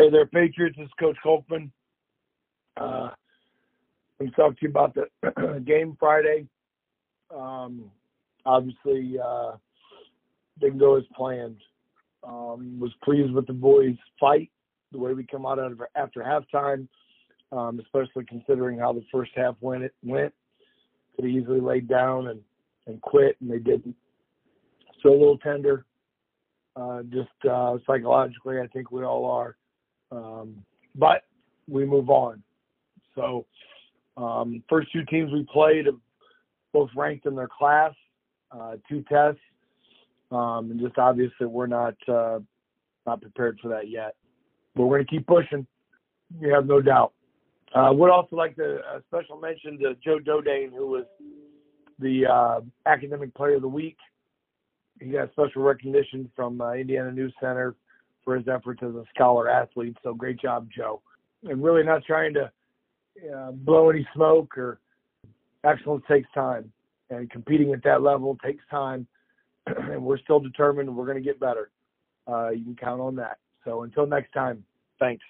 Hey there, Patriots. This is Coach Kolkman. Uh, let me talk to you about the game Friday. Um, obviously, uh, didn't go as planned. Um, was pleased with the boys' fight, the way we come out after halftime, um, especially considering how the first half went. It went could have easily laid down and and quit, and they didn't. So a little tender. Uh, just uh, psychologically, I think we all are. Um, but we move on. So, um, first two teams we played both ranked in their class, uh, two tests, um, and just obviously we're not uh, not prepared for that yet. But we're going to keep pushing. We have no doubt. Uh, would also like to uh, special mention to Joe Dodane, who was the uh, academic player of the week. He got special recognition from uh, Indiana News Center for his efforts as a scholar athlete. So great job, Joe. And really not trying to uh, blow any smoke or excellence takes time. And competing at that level takes time. and we're still determined we're going to get better. Uh, you can count on that. So until next time, thanks.